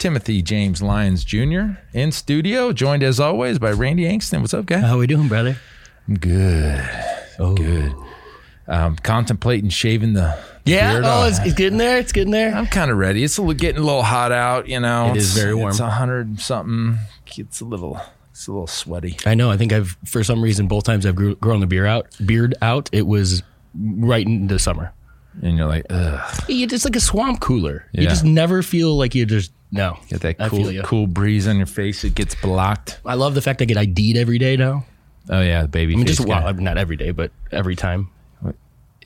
Timothy James Lyons Jr. in studio, joined as always by Randy Angston. What's up, guy? How we doing, brother? I'm good. Oh, Good. Um, contemplating shaving the Yeah. beard Oh, off. it's, it's getting there. It's getting there. I'm kind of ready. It's a little, getting a little hot out, you know. It is very warm. It's hundred something. It's a little, it's a little sweaty. I know. I think I've for some reason both times I've grew, grown the beard out. Beard out. It was right into summer. And you're like, ugh, It's just like a swamp cooler. You just never feel like you just no. get that I feel cool, ya. cool breeze on your face. It gets blocked. I love the fact I get ID'd every day now. Oh yeah, the baby I mean, just well, not every day, but every time.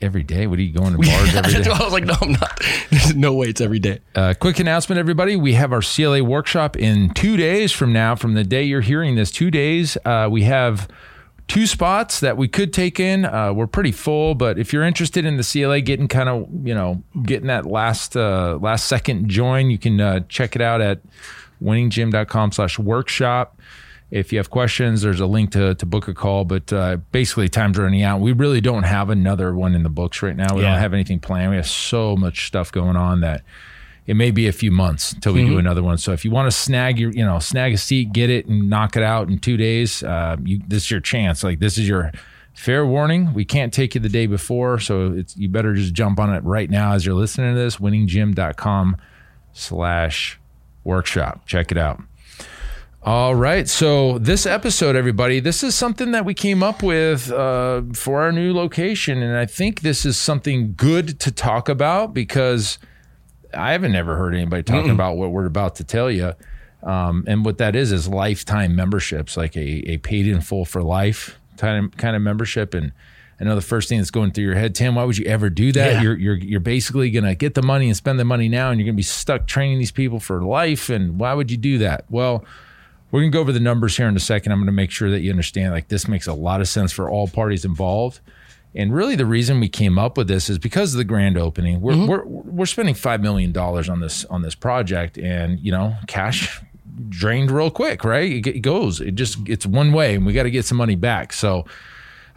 every day. What are you going to bars every day? I was like, no, I'm not. There's no way it's every day. Uh, quick announcement, everybody. We have our CLA workshop in two days from now, from the day you're hearing this, two days. Uh, we have two spots that we could take in. Uh, we're pretty full, but if you're interested in the CLA, getting kind of, you know, getting that last uh, last second join, you can uh, check it out at winninggym.com slash workshop. If you have questions, there's a link to, to book a call, but uh, basically time's running out. We really don't have another one in the books right now. We Yeah. don't have anything planned. We have so much stuff going on that it may be a few months until we do another one. So if you want to snag your, you know, snag a seat, get it and knock it out in two days, uh, you, this is your chance. Like this is your fair warning. We can't take you the day before. So it's, you better just jump on it right now as you're listening to this, winninggym.com slash workshop. Check it out. All right. So this episode, everybody, this is something that we came up with uh, for our new location, and I think this is something good to talk about because I haven't ever heard anybody talking about what we're about to tell you. Um, and what that is is lifetime memberships, like a, a paid in full for life kind of, kind of membership. And I know the first thing that's going through your head, Tim, why would you ever do that? Yeah. You're, you're, you're basically going to get the money and spend the money now, and you're going to be stuck training these people for life. And why would you do that? Well, we're going to go over the numbers here in a second. I'm going to make sure that you understand like this makes a lot of sense for all parties involved. And really, the reason we came up with this is because of the grand opening. We're we're, we're spending five million dollars on this on this project, and you know, cash drained real quick, right? It, it goes, it just it's one way, and we got to get some money back. So.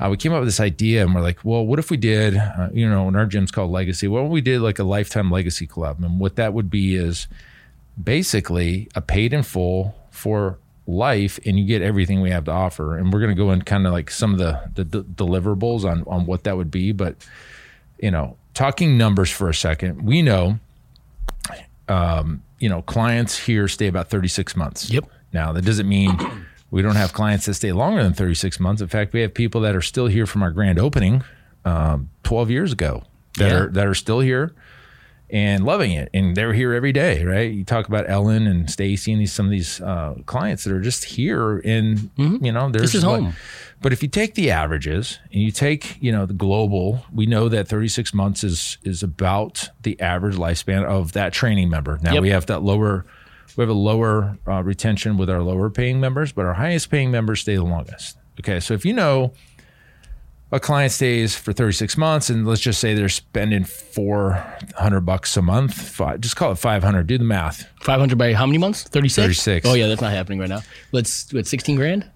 Uh, we came up with this idea and we're like, well, what if we did, uh, you know, and our gym's called Legacy. What if we did like a lifetime legacy club? And what that would be is basically a paid in full for life and you get everything we have to offer and we're going to go in kind of like some of the, the, d deliverables on on what that would be but you know talking numbers for a second we know um, you know clients here stay about 36 months Yep. now that doesn't mean we don't have clients that stay longer than 36 months in fact we have people that are still here from our grand opening um, 12 years ago that Yeah. are that are still here and loving it. And they're here every day, right? You talk about Ellen and Stacy and these some of these uh, clients that are just here, and you know, there's Mm-hmm. This is what- home. But if you take the averages and you take, you know, the global, we know that 36 months is is about the average lifespan of that training member. Now Yep. we have that lower, we have a lower uh, retention with our lower paying members, but our highest paying members stay the longest. Okay, so if you know a client stays for 36 months and let's just say they're spending 400 bucks a month five, just call it 500 do the math 500 by how many months? 36? 36. Oh, yeah, that's not happening right now. Let's, what, 16 grand?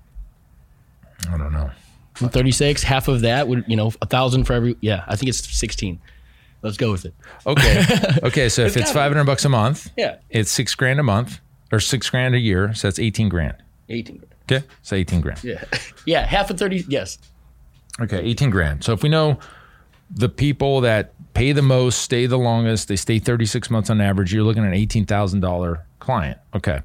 i don't know 36. Half of that would, you know, a thousand for every, yeah, I think it's 16. Let's go with it. okay okay so if it's 500 bucks a month Yeah. it's six grand a month or six grand a year so that's 18 grand 18 grand. okay so 18 grand Yeah. Yeah, half of 30, yes. Okay 18 grand. So if we know the people that pay the most stay the longest they stay 36 months on average you're looking at an $18000 client. Okay.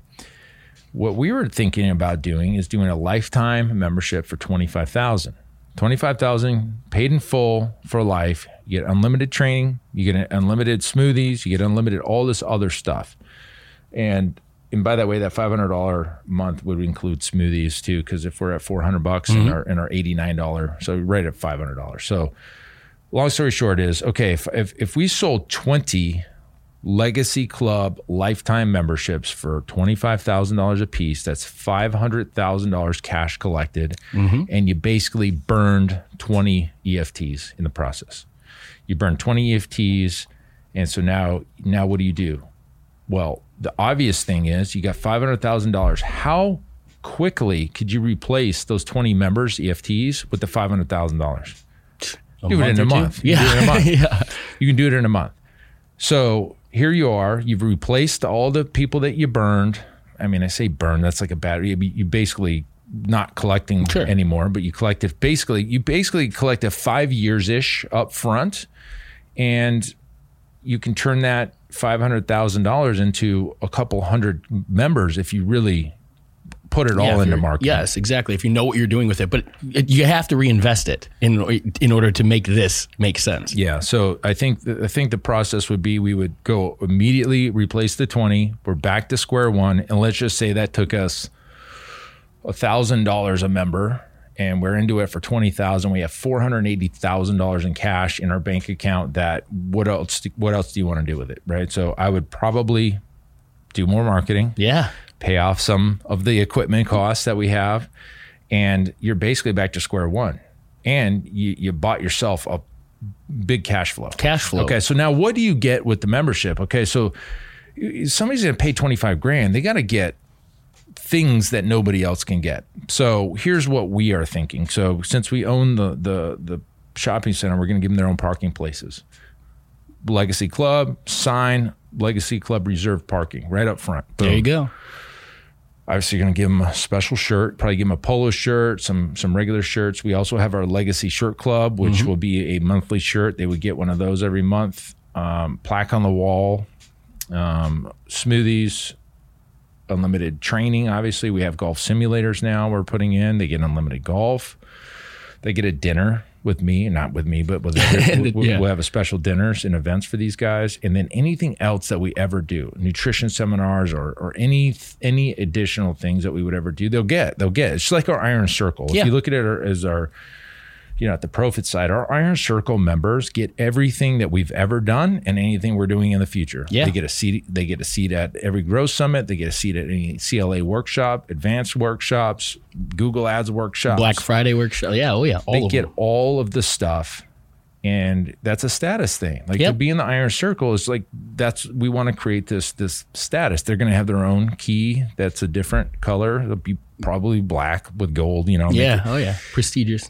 What we were thinking about doing is doing a lifetime membership for 25000 25000 paid in full for life. You get unlimited training. You get unlimited smoothies. You get unlimited all this other stuff. And and by that way that $500 month would include smoothies too because if we're at 400 bucks and mm-hmm. our and our $89 so right at $500 so long story short is okay if, if, if we sold 20 Legacy Club lifetime memberships for $25,000 a piece. That's $500,000 cash collected. Mm-hmm. And you basically burned 20 EFTs in the process. You burned 20 EFTs. And so now, now what do you do? Well, the obvious thing is you got $500,000. How quickly could you replace those 20 members, EFTs, with the $500,000? A do it in a month. You can do it in a Yeah. month. yeah. You can do it in a month. So here you are. You've replaced all the people that you burned. I mean, I say burn. That's like a battery. You basically not collecting Sure. anymore, but you collected basically. You basically collect collected five years ish up front, and you can turn that five hundred thousand dollars into a couple hundred members if you really put it Yeah, all into marketing. Yes, exactly. If you know what you're doing with it, but it, you have to reinvest it in in order to make this make sense. Yeah, so I think I think the process would be we would go immediately replace the twenty. We're back to square one, and let's just say that took us a thousand dollars a member, and we're into it for twenty thousand. We have four hundred eighty thousand dollars in cash in our bank account. That what else? What else do you want to do with it? Right. So I would probably do more marketing Yeah. pay off some of the equipment costs that we have, and you're basically back to square one. And you, you bought yourself a big cash flow. Cash flow. Okay, so now what do you get with the membership? Okay, so somebody's going to pay 25 grand. They got to get things that nobody else can get. So here's what we are thinking. So since we own the the the shopping center, we're going to give them their own parking places. Legacy Club, sign Legacy Club reserved parking right up front. There you go. Obviously, you're going to give them a special shirt. Probably give them a polo shirt, some some regular shirts. We also have our Legacy Shirt Club, which will be a monthly shirt. They would get one of those every month. Um, plaque on the wall, um, smoothies, unlimited training. Obviously, we have golf simulators now. We're putting in. They get unlimited golf. They get a dinner with me, not with me, but with we, we- Yeah. we'll have a special dinners and events for these guys, and then anything else that we ever do, nutrition seminars or or any any additional things that we would ever do, they'll get. They'll get. It's like our Iron Circle. Yeah. If you look at it as our you know, at the Profit side, our Iron Circle members get everything that we've ever done and anything we're doing in the future. Yeah. They get a seat. They get a seat at every Growth Summit. They get a seat at any CLA workshop, advanced workshops, Google Ads workshops. Black Friday workshop. Yeah. Oh yeah. All They get them. all of the stuff, and that's a status thing. Like to be in the Iron Circle is like that's we want to create this this status. They're going to have their own key that's a different color. It'll be probably black with gold. You know. Yeah. Oh yeah. Prestigious.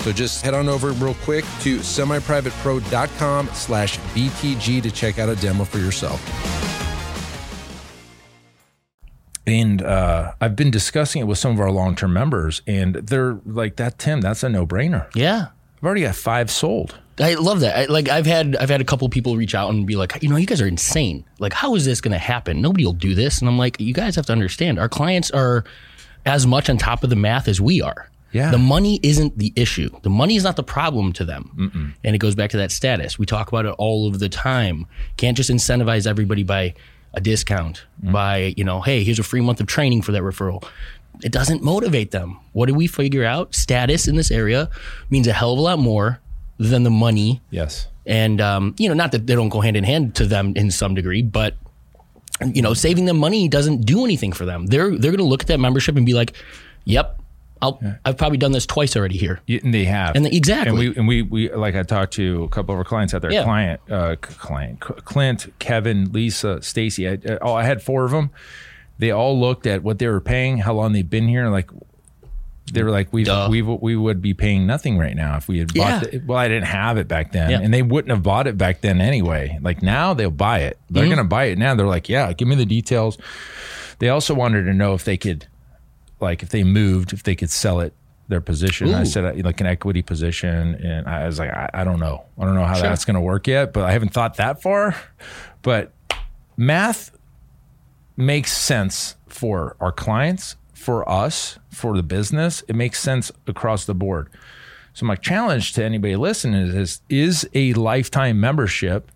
So just head on over real quick to semiprivatepro.com slash BTG to check out a demo for yourself. And uh, I've been discussing it with some of our long term members, and they're like, "That Tim, that's a no brainer. Yeah. I've already got five sold." I love that. I, like I've had I've had a couple people reach out and be like, you know, you guys are insane. Like, how is this going to happen? Nobody will do this. And I'm like, you guys have to understand, our clients are as much on top of the math as we are. Yeah. The money isn't the issue. The money is not the problem to them. And it goes back to that status. We talk about it all of the time. Can't just incentivize everybody by a discount, by, you know, hey, here's a free month of training for that referral. It doesn't motivate them. What do we figure out? Status in this area means a hell of a lot more than the money Yes. and um, you know not that they don't go hand in hand to them in some degree but you know saving them money doesn't do anything for them they're they're going to look at that membership and be like yep I'll, I've probably done this twice already here. Y- And they have. And the- exactly. And we and we we like I talked to a couple of our clients out there. Yeah. Client, uh, client, Clint, Kevin, Lisa, Stacy. I, uh, oh, I had four of them. They all looked at what they were paying, how long they've been here, and like they were like, we we we would be paying nothing right now if we had Yeah. bought. The, well, I didn't have it back then, Yeah. and they wouldn't have bought it back then anyway. Like now, they'll buy it. They're Mm-hmm. going to buy it now. They're like, yeah, give me the details. They also wanted to know if they could, like, if they moved, if they could sell it their position. I said uh, like an equity position, and I was like, I, I don't know, I don't know how Sure. that's going to work yet, but I haven't thought that far. But math makes sense for our clients, for us, for the business. It makes sense across the board. So my challenge to anybody listening is is, is a lifetime membership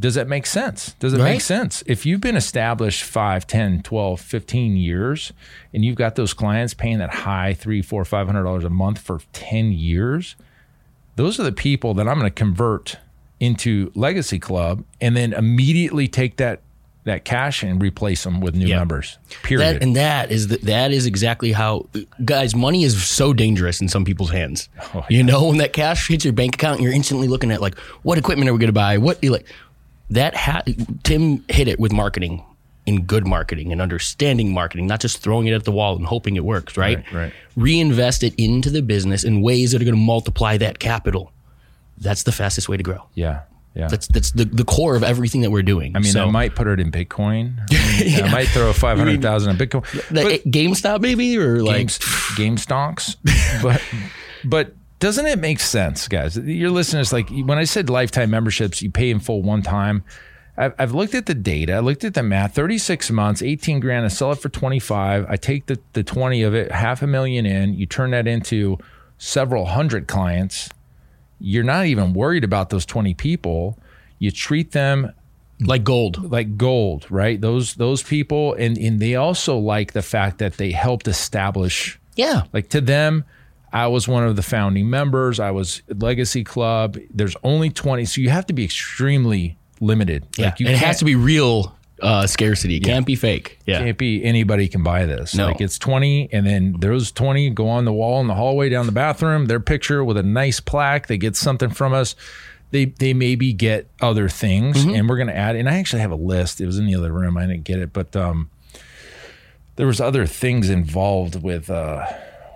does that make sense? Does it Right. make sense? If you've been established 5, 10, 12, 15 years and you've got those clients paying that high three, four, five hundred dollars a month for 10 years, those are the people that I'm going to convert into Legacy Club and then immediately take that that cash and replace them with new Yeah. members. Period. That and that is the, that is exactly how guys money is so dangerous in some people's hands. Oh, You know when that cash hits your bank account, you're instantly looking at like what equipment are we going to buy? What like that ha- Tim hit it with marketing in good marketing and understanding marketing, not just throwing it at the wall and hoping it works, right? Right, right. Reinvest it into the business in ways that are going to multiply that capital. That's the fastest way to grow. yeah. Yeah. That's that's the, the core of everything that we're doing. I mean, so, I might put it in Bitcoin. I, mean, I might throw 500,000 in Bitcoin. the, GameStop maybe or like game stonks. but but doesn't it make sense, guys? Your listeners, like when I said lifetime memberships, you pay in full one time. I've, I've looked at the data. I looked at the math. 36 months, 18 grand. I sell it for 25. I take the the 20 of it, half a million in. You turn that into several hundred clients. You're not even worried about those 20 people. You treat them like gold. like gold, right? Those those people, and and they also like the fact that they helped establish. Yeah. Like to them, I was one of the founding members. I was Legacy Club. There's only twenty, so you have to be extremely limited. Yeah, Like you and it has to be real uh, scarcity. It can't be fake. Yeah, can't be anybody can buy this. No. Like it's 20 and then those 20 go on the wall in the hallway down the bathroom, their picture with a nice plaque. They get something from us. They they maybe get other things Mm-hmm. and we're going to add and I actually have a list. It was in the other room. I didn't get it, but um there was other things involved with uh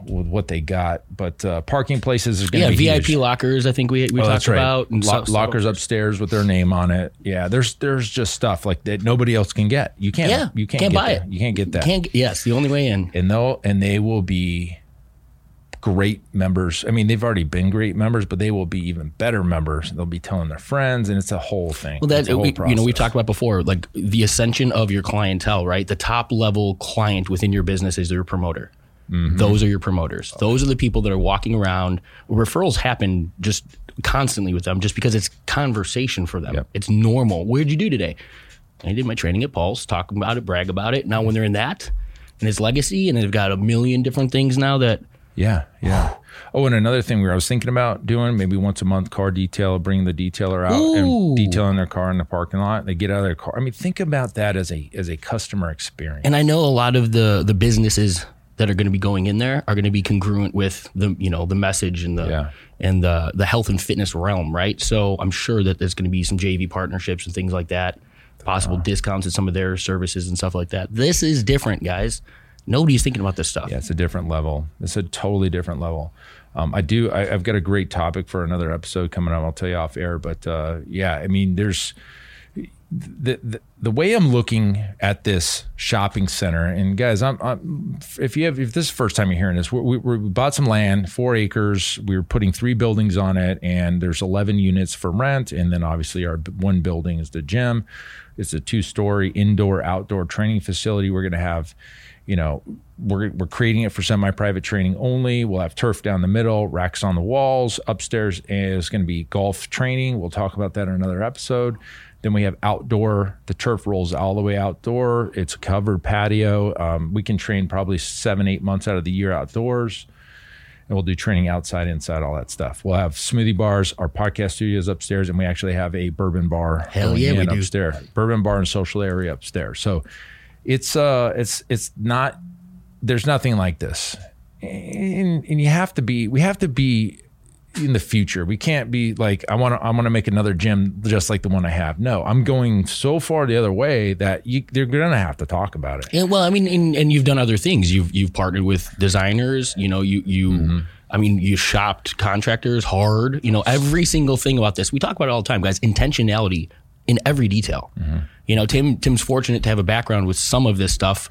with what they got, but uh, parking places is going yeah. be VIP huge. lockers. I think we we Oh, talked right. about and Lo- lockers upstairs with their name on it. Yeah, there's there's just stuff like that nobody else can get. You can't. Yeah, you can't, can't get buy that. it. You can't get that. Can't yes, the only way in. and they'll and they will be great members. I mean, they've already been great members, but they will be even better members. They'll be telling their friends, and it's a whole thing. Well, that we, you know we've talked about before, like the ascension of your clientele, right? The top level client within your business is your promoter. Mm-hmm. Those are your promoters. Those are the people that are walking around. Referrals happen just constantly with them, just because it's conversation for them. Yep. It's normal. Where'd you do today? I did my training at Pulse, talk about it, brag about it. Now, when they're in that and his legacy, and they've got a million different things now that Yeah, yeah. Oh, and another thing where I was thinking about doing maybe once a month car detail, bringing the detailer out Ooh. and detailing their car in the parking lot. They get out of their car. I mean, think about that as a as a customer experience. And I know a lot of the the businesses that are going to be going in there are going to be congruent with the you know the message and the Yeah. and the the health and fitness realm, right? So I'm sure that there's going to be some JV partnerships and things like that, possible discounts at some of their services and stuff like that. This is different, guys. Nobody's thinking about this stuff. Yeah, it's a different level. It's a totally different level. Um, I do. I, I've got a great topic for another episode coming up. I'll tell you off air. But uh, yeah, I mean, there's the, the way I'm looking at this shopping center. And guys, I'm, I'm if you have if this is the first time you're hearing this, we, we, we bought some land, four acres. We were putting three buildings on it, and there's 11 units for rent. And then obviously our one building is the gym. It's a two story indoor outdoor training facility. We're going to have you know, we're, we're creating it for semi-private training only. We'll have turf down the middle, racks on the walls. Upstairs is going to be golf training. We'll talk about that in another episode. Then we have outdoor. The turf rolls all the way outdoor. It's a covered patio. Um, we can train probably seven, eight months out of the year outdoors. And we'll do training outside, inside, all that stuff. We'll have smoothie bars, our podcast studios upstairs, and we actually have a bourbon bar. Hell yeah, we do. upstairs. Bourbon bar and social area upstairs. So it's uh it's it's not there's nothing like this and, and you have to be we have to be in the future we can't be like i want to i want to make another gym just like the one i have no i'm going so far the other way that you they're gonna have to talk about it Yeah, well, I mean, and, and you've done other things. You've you've partnered with designers. You know, you you. Mm-hmm. I mean, you shopped contractors hard. You know, every single thing about this. We talk about it all the time, guys. Intentionality in every detail. Mm-hmm. You know, Tim Tim's fortunate to have a background with some of this stuff.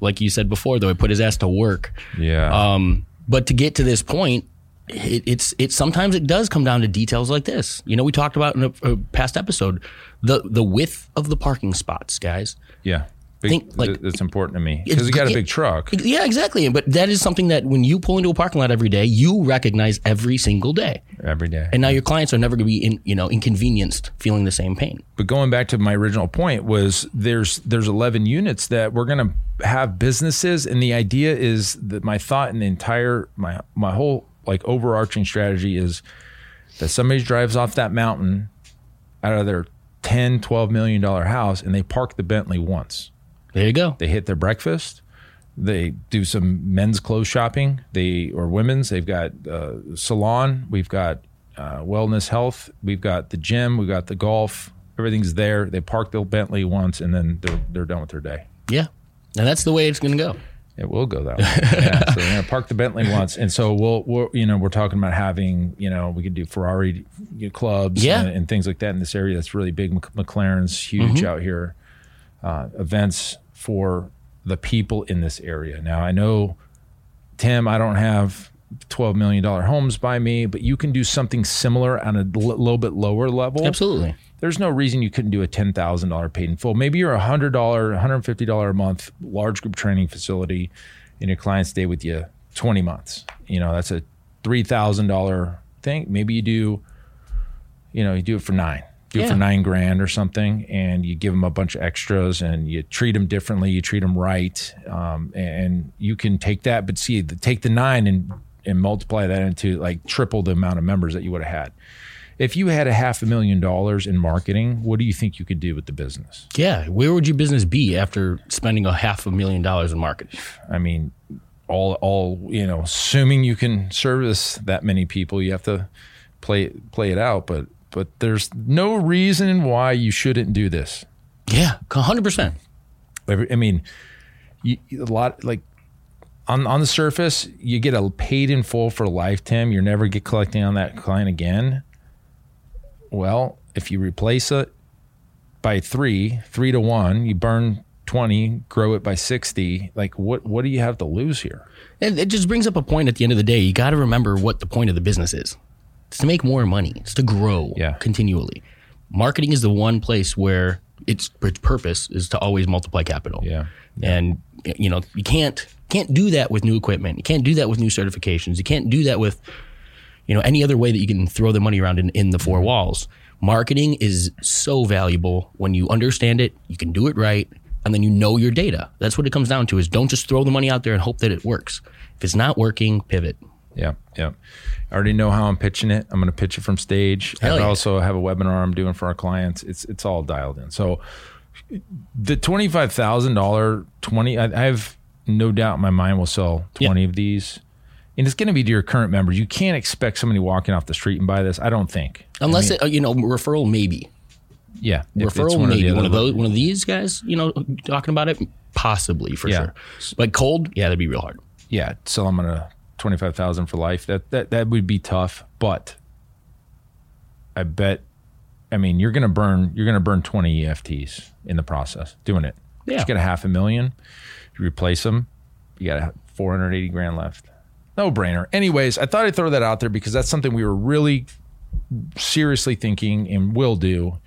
Like you said before, though, he put his ass to work. yeah Um, but to get to this point, it, it's it sometimes it does come down to details like this. You know, we talked about in a, a past episode the the width of the parking spots, guys. yeah Big, think, like- it's important to me because you got a big truck Yeah, exactly. But that is something that when you pull into a parking lot every day, you recognize every single day. every day And now your clients are never going to be in, you know, inconvenienced, feeling the same pain. but going back to my original point was there's there's 11 units that we're going to have businesses and the idea is that my thought and the entire my my whole like overarching strategy is that somebody drives off that mountain out of their 10 12 million dollar house and they park the Bentley once. There you go. they hit their breakfast. They do some men's clothes shopping. They or women's. They've got uh, salon. We've got uh, wellness health. We've got the gym. We've got the golf. Everything's there. They park the bentley once and then they're, they're done with their day. Yeah. And that's the way it's going to go. It will go that way. Yeah, so they're gonna park the Bentley once, and so we'll, we'll, you know, we're talking about having, you know, we could do Ferrari clubs, Yeah. and, and things like that in this area. That's really big. McLaren's huge Mm-hmm. out here. Uh, events for the people in this area. Now I know, Tim, I don't have twelve million dollar homes by me, but you can do something similar on a l- little bit lower level Absolutely. there's no reason you couldn't do a ten thousand dollar paid in full. Maybe you're a hundred dollar, hundred fifty dollar a month large group training facility, and your clients stay with you twenty months. You know that's a three thousand dollar thing. Maybe you do, you know, you do it for nine. Do it for nine grand or something, and you give them a bunch of extras, and you treat them differently. You treat them right, um, and you can take that. But see, the, take the nine and and multiply that into like triple the amount of members that you would have had if you had a half a million dollars in marketing, what do you think you could do with the business? Yeah. Where would your business be after spending a half a million dollars in marketing? I mean, all all you know, assuming you can service that many people, you have to play play it out. But but there's no reason why you shouldn't do this. Yeah. 100%. I mean, you, a lot like on on the surface, you get a paid in full for life, Tim. You're never get collecting on that client again. Well, if you replace it by three, three to one, you burn twenty, grow it by sixty. Like what what do you have to lose here? And it just brings up a point at the end of the day. You got to remember what the point of the business is. It's to make more money. It's to grow Yeah. continually. Marketing is the one place where its, its purpose is to always multiply capital. Yeah. And you know, you can't can't do that with new equipment. You can't do that with new certifications. You can't do that with you know any other way that you can throw the money around in, in the four walls. Marketing is so valuable when you understand it, you can do it right, and then you know your data. That's what it comes down to is don't just throw the money out there and hope that it works. If it's not working, pivot. Yeah, yeah. I already know how I'm pitching it. I'm going to pitch it from stage. Hell I yeah. also have a webinar I'm doing for our clients. It's it's all dialed in. So the twenty five thousand dollar twenty, I, I have no doubt my mind we'll sell twenty of these, and it's going to be to your current members. You can't expect somebody walking off the street and buy this. I don't think. Unless it, uh, you know referral maybe. Yeah, referral one maybe one of those one of these guys, you know, talking about it possibly for Yeah. sure. But cold, yeah, that'd be real hard. yeah, sell them on a twenty five thousand for life. That that that would be tough, but I bet. I mean, you're gonna burn you're gonna burn twenty EFTs in the process doing it. Yeah. you get a half a million. You replace them, you got four hundred eighty grand left. No brainer. Anyways, I thought I'd throw that out there because that's something we were really seriously thinking and will do.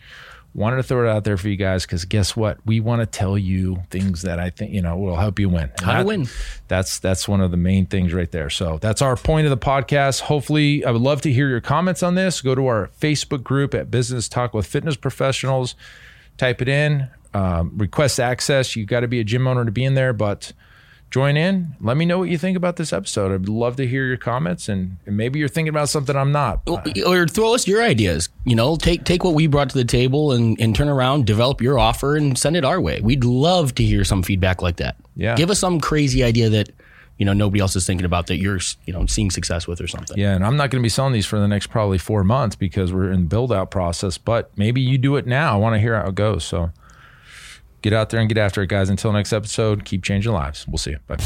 Wanted to throw it out there for you guys because guess what? We want to tell you things that I think you know will help you win. And How to win. That's that's one of the main things right there. So that's our point of the podcast. Hopefully, I would love to hear your comments on this. Go to our Facebook group at Business Talk with Fitness Professionals. Type it in. Um, request access. You got to be a gym owner to be in there, but join in. Let me know what you think about this episode. I'd love to hear your comments, and, and maybe you're thinking about something I'm not. or throw us your ideas. You know, take take what we brought to the table and, and turn around, develop your offer, and send it our way. We'd love to hear some feedback like that. Yeah. give us some crazy idea that you know nobody else is thinking about that you're you know seeing success with or something. Yeah, and I'm not going to be selling these for the next probably four months because we're in build out process. But maybe you do it now. I want to hear how it goes. So get out there and get after it, guys. Until next episode, keep changing lives. We'll see you. Bye.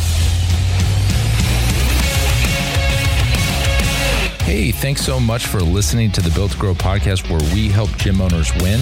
Hey, thanks so much for listening to the Built to Grow podcast where we help gym owners win.